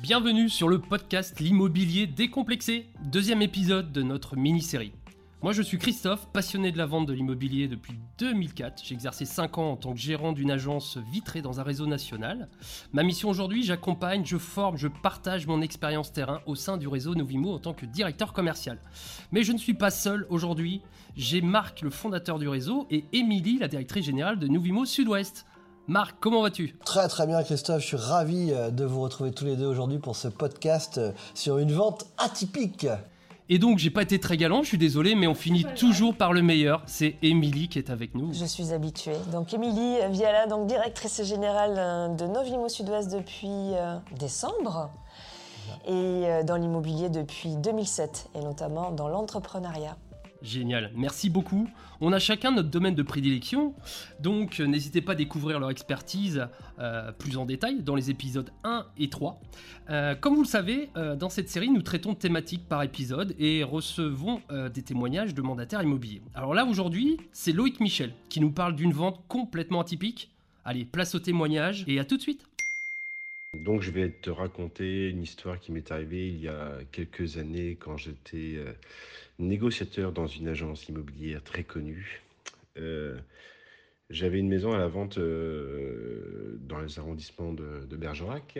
Bienvenue sur le podcast L'immobilier décomplexé, deuxième épisode de notre mini-série. Moi je suis Christophe, passionné de la vente de l'immobilier depuis 2004. J'ai exercé 5 ans en tant que gérant d'une agence vitrée dans un réseau national. Ma mission aujourd'hui, j'accompagne, je forme, je partage mon expérience terrain au sein du réseau Novimo en tant que directeur commercial. Mais je ne suis pas seul aujourd'hui. J'ai Marc, le fondateur du réseau, et Émilie, la directrice générale de Novimo Sud-Ouest. Marc, comment vas-tu? Très très bien Christophe, je suis ravi euh, de vous retrouver tous les deux aujourd'hui pour ce podcast euh, sur une vente atypique. Et donc, j'ai pas été très galant, je suis désolé, mais on finit toujours par le meilleur. C'est Émilie qui est avec nous. Je suis habituée. Donc, Émilie Viala, donc directrice générale euh, de Novimo Sud-Ouest depuis décembre et dans l'immobilier depuis 2007 et notamment dans l'entrepreneuriat. Génial, merci beaucoup. On a chacun notre domaine de prédilection, donc euh, n'hésitez pas à découvrir leur expertise euh, plus en détail dans les épisodes 1 et 3. Euh, comme vous le savez, dans cette série, nous traitons de thématiques par épisode et recevons des témoignages de mandataires immobiliers. Alors là, aujourd'hui, c'est Loïc Michel qui nous parle d'une vente complètement atypique. Allez, place au témoignage et à tout de suite. Donc je vais te raconter une histoire qui m'est arrivée il y a quelques années quand j'étais négociateur dans une agence immobilière très connue. Euh, j'avais une maison à la vente euh, dans les arrondissements de, Bergerac.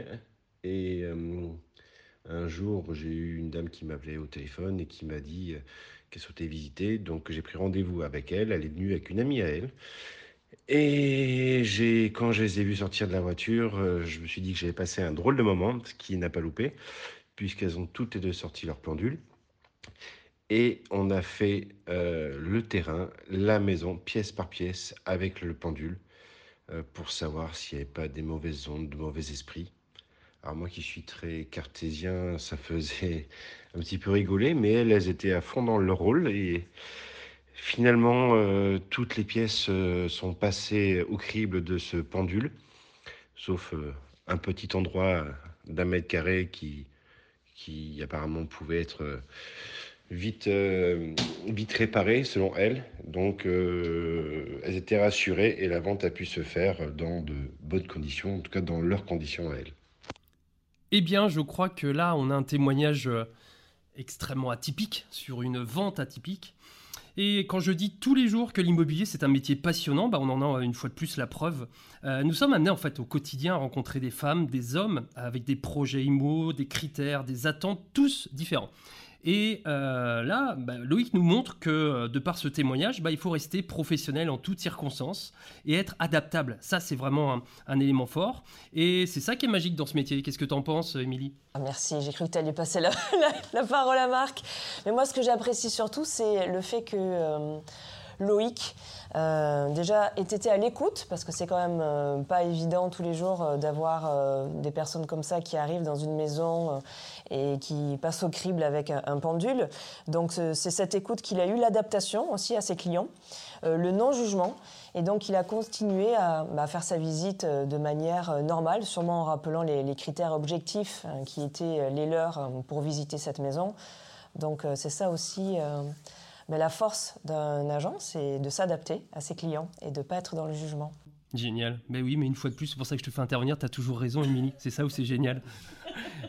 Et euh, un jour, j'ai eu une dame qui m'appelait au téléphone et qui m'a dit qu'elle souhaitait visiter. Donc j'ai pris rendez-vous avec elle. Elle est venue avec une amie à elle. Et quand je les ai vues sortir de la voiture, je me suis dit que j'avais passé un drôle de moment, ce qui n'a pas loupé, puisqu'elles ont toutes les deux sorti leur pendule. Et on a fait euh, le terrain, la maison, pièce par pièce, avec le pendule, euh, pour savoir s'il n'y avait pas des mauvaises ondes, de mauvais esprits. Alors moi qui suis très cartésien, ça faisait un petit peu rigoler, mais elles, elles étaient à fond dans leur rôle. Et finalement, euh, toutes les pièces sont passées au crible de ce pendule, sauf un petit endroit d'un mètre carré qui, qui apparemment pouvait être vite, euh, vite réparées selon elles. Donc euh, elles étaient rassurées et la vente a pu se faire dans de bonnes conditions, en tout cas dans leurs conditions à elles. Eh bien, je crois que là, on a un témoignage euh, extrêmement atypique sur une vente atypique. Et quand je dis tous les jours que l'immobilier c'est un métier passionnant, bah on en a une fois de plus la preuve. nous sommes amenés en fait au quotidien à rencontrer des femmes, des hommes avec des projets IMO, des critères, des attentes tous différents. Et euh, là, bah, Loïc nous montre que euh, de par ce témoignage, bah, il faut rester professionnel en toutes circonstances et être adaptable. Ça, c'est vraiment un, élément fort. Et c'est ça qui est magique dans ce métier. Qu'est-ce que tu en penses, Émilie? Ah, Merci, j'ai cru que tu allais passer la, parole à Marc. Mais moi, ce que j'apprécie surtout, c'est le fait que... Euh, Loïc, déjà été à l'écoute, parce que c'est quand même pas évident tous les jours d'avoir des personnes comme ça qui arrivent dans une maison et qui passe au crible avec un, pendule. Donc c'est cette écoute qu'il a eu, l'adaptation aussi à ses clients, euh, le non-jugement. Et donc il a continué à, bah, faire sa visite euh, de manière euh, normale, sûrement en rappelant les, critères objectifs hein, qui étaient les leurs pour visiter cette maison. Donc c'est ça aussi. Mais la force d'un agent, c'est de s'adapter à ses clients et de ne pas être dans le jugement. Génial. Mais oui, mais une fois de plus, c'est pour ça que je te fais intervenir. Tu as toujours raison, Émilie. C'est ça où c'est génial?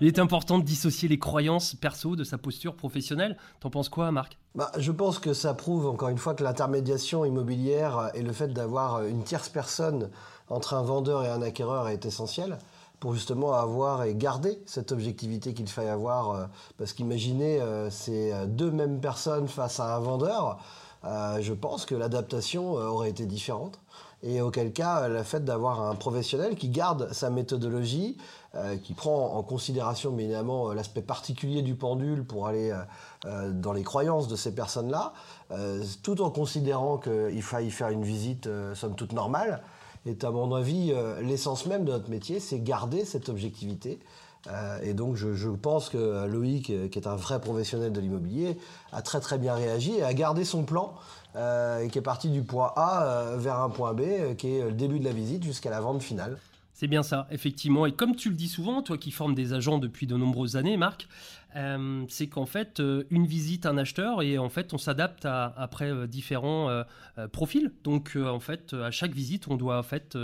Il est important de dissocier les croyances perso de sa posture professionnelle. T'en penses quoi, Marc? Bah, Je pense que ça prouve encore une fois que l'intermédiation immobilière et le fait d'avoir une tierce personne entre un vendeur et un acquéreur est essentiel pour justement avoir et garder cette objectivité qu'il faille avoir. Euh, parce qu'imaginez, euh, ces deux mêmes personnes face à un vendeur, euh, je pense que l'adaptation aurait été différente. Et auquel cas, le fait d'avoir un professionnel qui garde sa méthodologie, euh, qui prend en considération bien évidemment euh, l'aspect particulier du pendule pour aller euh, dans les croyances de ces personnes-là, tout en considérant qu'il faille faire une visite somme toute normale, est à mon avis l'essence même de notre métier, c'est garder cette objectivité. Et donc je, pense que Loïc, qui est un vrai professionnel de l'immobilier, a très très bien réagi et a gardé son plan euh, qui est parti du point A euh, vers un point B, euh, qui est le début de la visite jusqu'à la vente finale. C'est bien ça, effectivement. Et comme tu le dis souvent, toi qui formes des agents depuis de nombreuses années, Marc, c'est qu'en fait, une visite, un acheteur, et en fait, on s'adapte après différents profils. Donc, en fait, à chaque visite, on doit en fait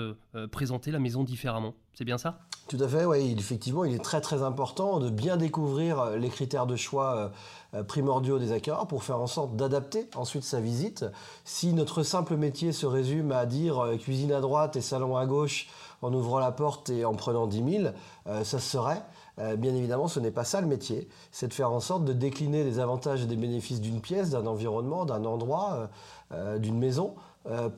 présenter la maison différemment. C'est bien ça? Tout à fait, oui. Effectivement, il est très très important de bien découvrir les critères de choix euh, primordiaux des acquéreurs pour faire en sorte d'adapter ensuite sa visite. Si notre simple métier se résume à dire euh, cuisine à droite et salon à gauche en ouvrant la porte et en prenant 10 000, euh, ça serait. Bien évidemment, ce n'est pas ça le métier. C'est de faire en sorte de décliner les avantages et des bénéfices d'une pièce, d'un environnement, d'un endroit, d'une maison,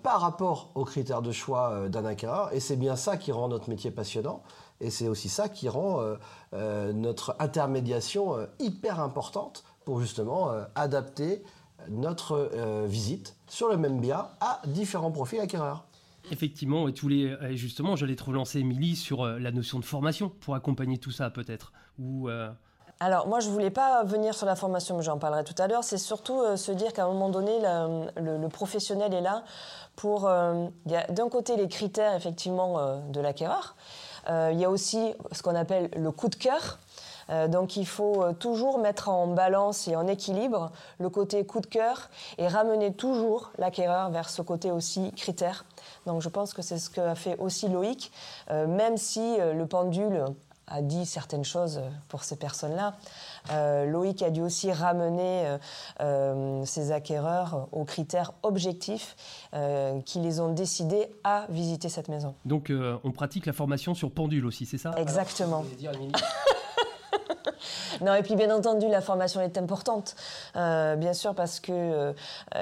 par rapport aux critères de choix d'un acquéreur. Et c'est bien ça qui rend notre métier passionnant. Et c'est aussi ça qui rend notre intermédiation hyper importante pour justement euh, adapter notre euh, visite sur le même bien à différents profils acquéreurs. Effectivement, et tous les, justement, j'allais te relancer, Émilie, sur euh, la notion de formation pour accompagner tout ça, peut-être. Ou Alors, moi, je voulais pas venir sur la formation, mais j'en parlerai tout à l'heure. C'est surtout se dire qu'à un moment donné, le, professionnel est là pour. il y a d'un côté les critères, effectivement, de l'acquéreur. il y a aussi ce qu'on appelle le coup de cœur. Euh, donc il faut euh, toujours mettre en balance et en équilibre le côté coup de cœur et ramener toujours l'acquéreur vers ce côté aussi critère. Donc je pense que c'est ce qu'a fait aussi Loïc, euh, même si le pendule a dit certaines choses pour ces personnes-là. Loïc a dû aussi ramener ses acquéreurs aux critères objectifs qui les ont décidés à visiter cette maison. Donc on pratique la formation sur pendule aussi, c'est ça? Exactement. non, et puis bien entendu, la formation est importante, euh, bien sûr, parce que euh,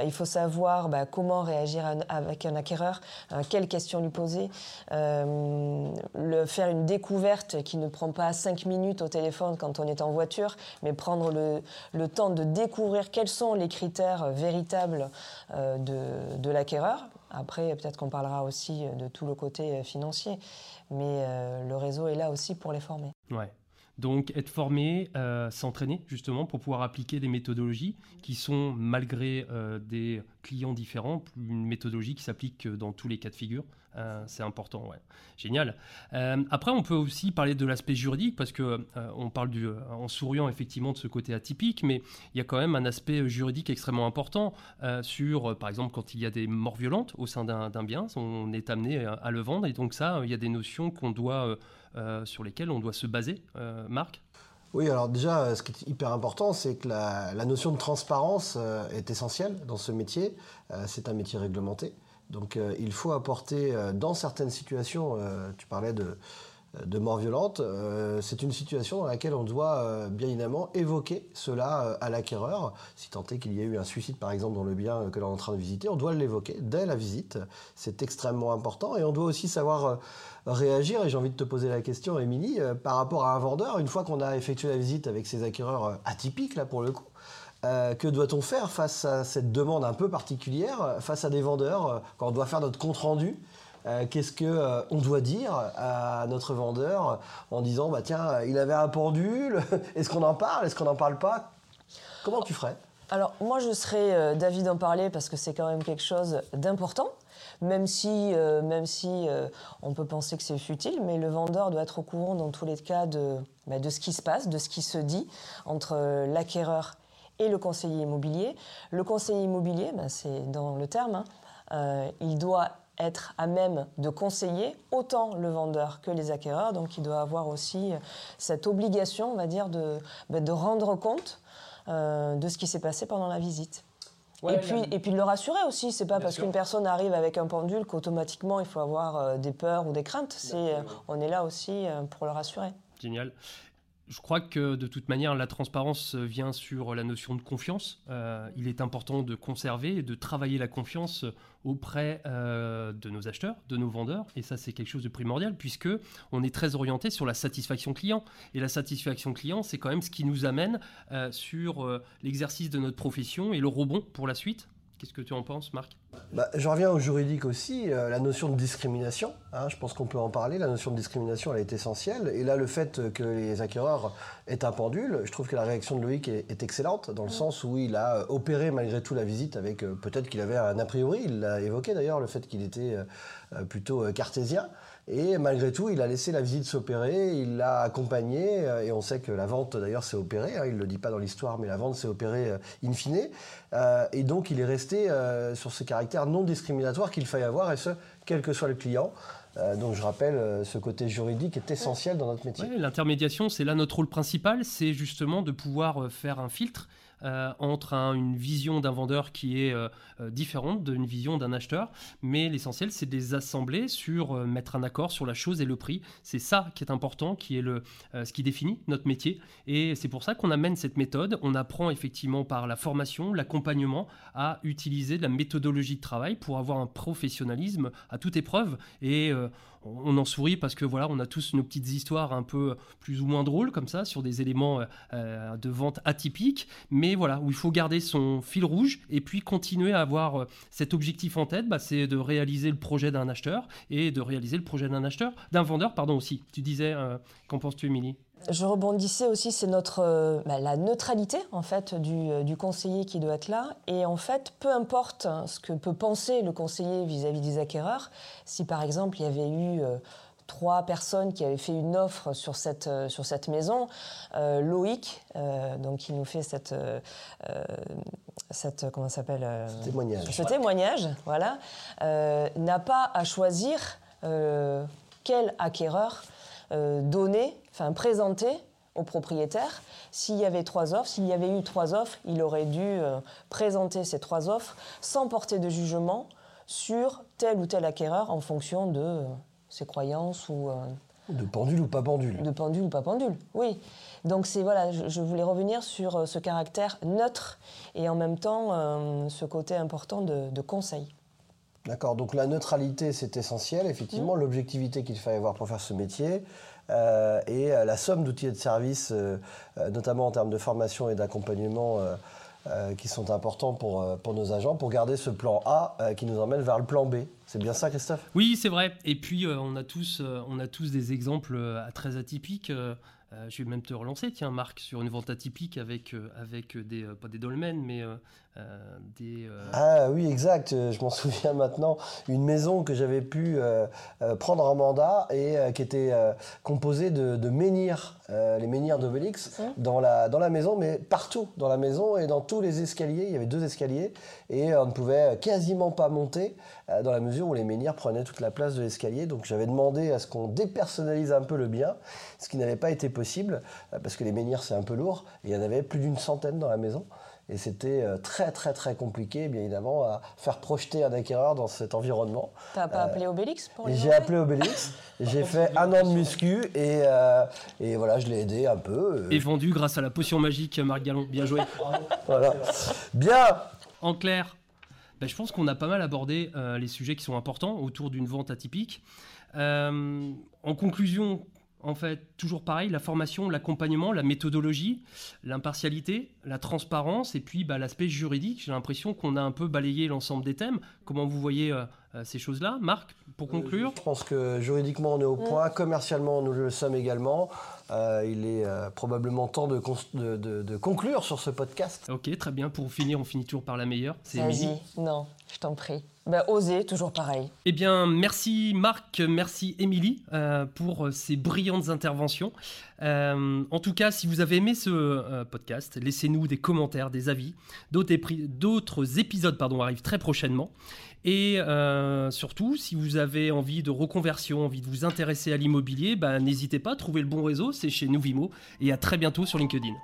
il faut savoir bah, comment réagir avec un acquéreur, euh, quelles questions lui poser, le, faire une découverte qui ne prend pas cinq minutes au téléphone quand on est en voiture, mais prendre le, le temps de découvrir quels sont les critères véritables de, de l'acquéreur. Après, peut-être qu'on parlera aussi de tout le côté financier, mais le réseau est là aussi pour les former. Ouais. Donc être formé, euh, s'entraîner justement pour pouvoir appliquer des méthodologies qui sont, malgré euh, des clients différents, une méthodologie qui s'applique dans tous les cas de figure. Euh, c'est important, ouais. Génial. après, on peut aussi parler de l'aspect juridique parce que on parle du, en souriant effectivement de ce côté atypique, mais il y a quand même un aspect juridique extrêmement important sur, par exemple, quand il y a des morts violentes au sein d'un bien, on est amené à le vendre et donc ça, il y a des notions qu'on doit euh, sur lesquels on doit se baser. Euh, Marc? Oui, alors déjà, euh, ce qui est hyper important, c'est que la, notion de transparence est essentielle dans ce métier. c'est un métier réglementé. Donc il faut apporter, dans certaines situations, tu parlais de, de mort violente, c'est une situation dans laquelle on doit bien évidemment évoquer cela à l'acquéreur. Si tant est qu'il y a eu un suicide par exemple dans le bien que l'on est en train de visiter, on doit l'évoquer dès la visite. C'est extrêmement important et on doit aussi savoir réagir. Et j'ai envie de te poser la question, Émilie, euh, par rapport à un vendeur, une fois qu'on a effectué la visite avec ces acquéreurs euh, atypiques, là pour le coup, euh, que doit-on faire face à cette demande un peu particulière, face à des vendeurs, quand on doit faire notre compte-rendu Qu'est-ce qu'on on doit dire à notre vendeur en disant bah tiens il avait un pendule est-ce qu'on en parle est-ce qu'on n'en parle pas? Comment tu ferais? Alors moi je serais d'avis d'en parler parce que c'est quand même quelque chose d'important même si, euh, même si euh, on peut penser que c'est futile, mais le vendeur doit être au courant dans tous les cas de, bah, de ce qui se passe, de ce qui se dit entre euh, l'acquéreur et le conseiller immobilier. Le conseiller immobilier, bah, c'est dans le terme, hein, il doit être à même de conseiller autant le vendeur que les acquéreurs. Donc il doit avoir aussi cette obligation, on va dire, de, bah, de rendre compte de ce qui s'est passé pendant la visite et, puis, et puis de le rassurer aussi, c'est pas parce qu'une personne arrive avec un pendule qu'automatiquement il faut avoir euh, des peurs ou des craintes. C'est, euh, on est là aussi euh, pour le rassurer. Génial. Je crois que de toute manière, la transparence vient sur la notion de confiance. Euh, il est important de conserver et de travailler la confiance auprès euh, de nos acheteurs, de nos vendeurs. Et ça, c'est quelque chose de primordial puisque on est très orienté sur la satisfaction client. Et la satisfaction client, c'est quand même ce qui nous amène euh, sur l'exercice de notre profession et le rebond pour la suite. Qu'est-ce que tu en penses, Marc? Bah, Je reviens au juridique aussi, euh, la notion de discrimination. Hein, je pense qu'on peut en parler. La notion de discrimination, elle est essentielle. Et là, le fait que les acquéreurs aient un pendule, je trouve que la réaction de Loïc est, excellente, dans le sens où il a opéré malgré tout la visite avec euh, peut-être qu'il avait un a priori. Il l'a évoqué d'ailleurs, le fait qu'il était euh, plutôt cartésien. Et malgré tout, il a laissé la visite s'opérer, il l'a accompagné, euh, et on sait que la vente d'ailleurs s'est opérée, hein, il ne le dit pas dans l'histoire, mais la vente s'est opérée in fine. et donc il est resté sur ce caractère non discriminatoire qu'il faille avoir, et ce, quel que soit le client. donc je rappelle, ce côté juridique est essentiel dans notre métier. L'intermédiation, c'est là notre rôle principal, c'est justement de pouvoir faire un filtre euh, entre une vision d'un vendeur qui est euh, euh, différente d'une vision d'un acheteur. Mais l'essentiel, c'est de les assembler sur mettre un accord sur la chose et le prix. C'est ça qui est important, qui est le, ce qui définit notre métier. Et c'est pour ça qu'on amène cette méthode. On apprend effectivement par la formation, l'accompagnement à utiliser de la méthodologie de travail pour avoir un professionnalisme à toute épreuve. Et on en sourit parce que voilà, on a tous nos petites histoires un peu plus ou moins drôles comme ça sur des éléments euh, de vente atypiques, mais voilà, où il faut garder son fil rouge et puis continuer à avoir euh, cet objectif en tête, bah, c'est de réaliser le projet d'un acheteur et de réaliser le projet d'un acheteur, d'un vendeur, pardon aussi. Tu disais, euh, qu'en penses-tu, Émilie? Je rebondissais aussi, c'est notre euh, bah, la neutralité en fait euh, du, conseiller qui doit être là. Et en fait, peu importe ce que peut penser le conseiller vis-à-vis des acquéreurs, si par exemple il y avait eu trois personnes qui avaient fait une offre sur cette, sur cette maison, Loïc, donc qui nous fait cette, cette comment s'appelle témoignage, ce témoignage, voilà, n'a pas à choisir quel acquéreur donner enfin présenté au propriétaire. S'il y avait trois offres, s'il y avait eu trois offres, il aurait dû euh, présenter ces trois offres sans porter de jugement sur tel ou tel acquéreur en fonction de euh, ses croyances ou... Euh, de pendule ou pas pendule. De pendule ou pas pendule, oui. Donc c'est voilà, je, voulais revenir sur ce caractère neutre et en même temps ce côté important de, conseil. D'accord, donc la neutralité c'est essentiel, effectivement, mmh. l'objectivité qu'il fallait avoir pour faire ce métier, euh, et euh, la somme d'outils et de services, euh, notamment en termes de formation et d'accompagnement, qui sont importants pour, pour nos agents, pour garder ce plan A qui nous emmène vers le plan B. C'est bien ça, Christophe? Oui, c'est vrai. Et puis, on, a tous, on a tous des exemples très atypiques. je vais même te relancer, tiens, Marc, sur une vente atypique avec, avec des, pas des dolmens, mais euh, des, euh, Ah oui, exact. Euh, je m'en souviens maintenant. Une maison que j'avais pu prendre en mandat et qui était composée de, menhirs, les menhirs d'Obélix, dans la, dans la maison, mais partout dans la maison et dans tous les escaliers. Il y avait deux escaliers et on ne pouvait quasiment pas monter dans la mesure où les menhirs prenaient toute la place de l'escalier. Donc j'avais demandé à ce qu'on dépersonnalise un peu le bien, ce qui n'avait pas été possible parce que les menhirs c'est un peu lourd. Et il y en avait plus d'une centaine dans la maison. Et c'était euh, très très très compliqué, bien évidemment, à faire projeter un acquéreur dans cet environnement. T'as pas appelé euh, Obélix pour J'ai appelé Obélix, j'ai fait un an de muscu et, euh, et voilà, je l'ai aidé un peu. Et vendu grâce à la potion magique, Marc Gallon. Bien joué. voilà. Bien En clair, ben, je pense qu'on a pas mal abordé les sujets qui sont importants autour d'une vente atypique. en conclusion, en fait, toujours pareil, la formation, l'accompagnement, la méthodologie, l'impartialité, la transparence et puis bah, l'aspect juridique. J'ai l'impression qu'on a un peu balayé l'ensemble des thèmes. Comment vous voyez euh, euh, ces choses-là? Marc, pour euh, conclure Je pense que juridiquement, on est au point. Commercialement, nous le sommes également. il est probablement temps de, de, conclure sur ce podcast. Ok, très bien. Pour finir, on finit toujours par la meilleure. C'est Émilie. Non, je t'en prie. Bah, oser, toujours pareil. Eh bien, merci Marc, merci Émilie euh, pour euh, ces brillantes interventions. Euh, en tout cas, si vous avez aimé ce podcast, laissez-nous des commentaires, des avis. D'autres épisodes pardon, arrivent très prochainement. Et surtout, si vous avez envie de reconversion, envie de vous intéresser à l'immobilier, bah, n'hésitez pas, trouver le bon réseau, c'est chez Nouvimo. Et à très bientôt sur LinkedIn.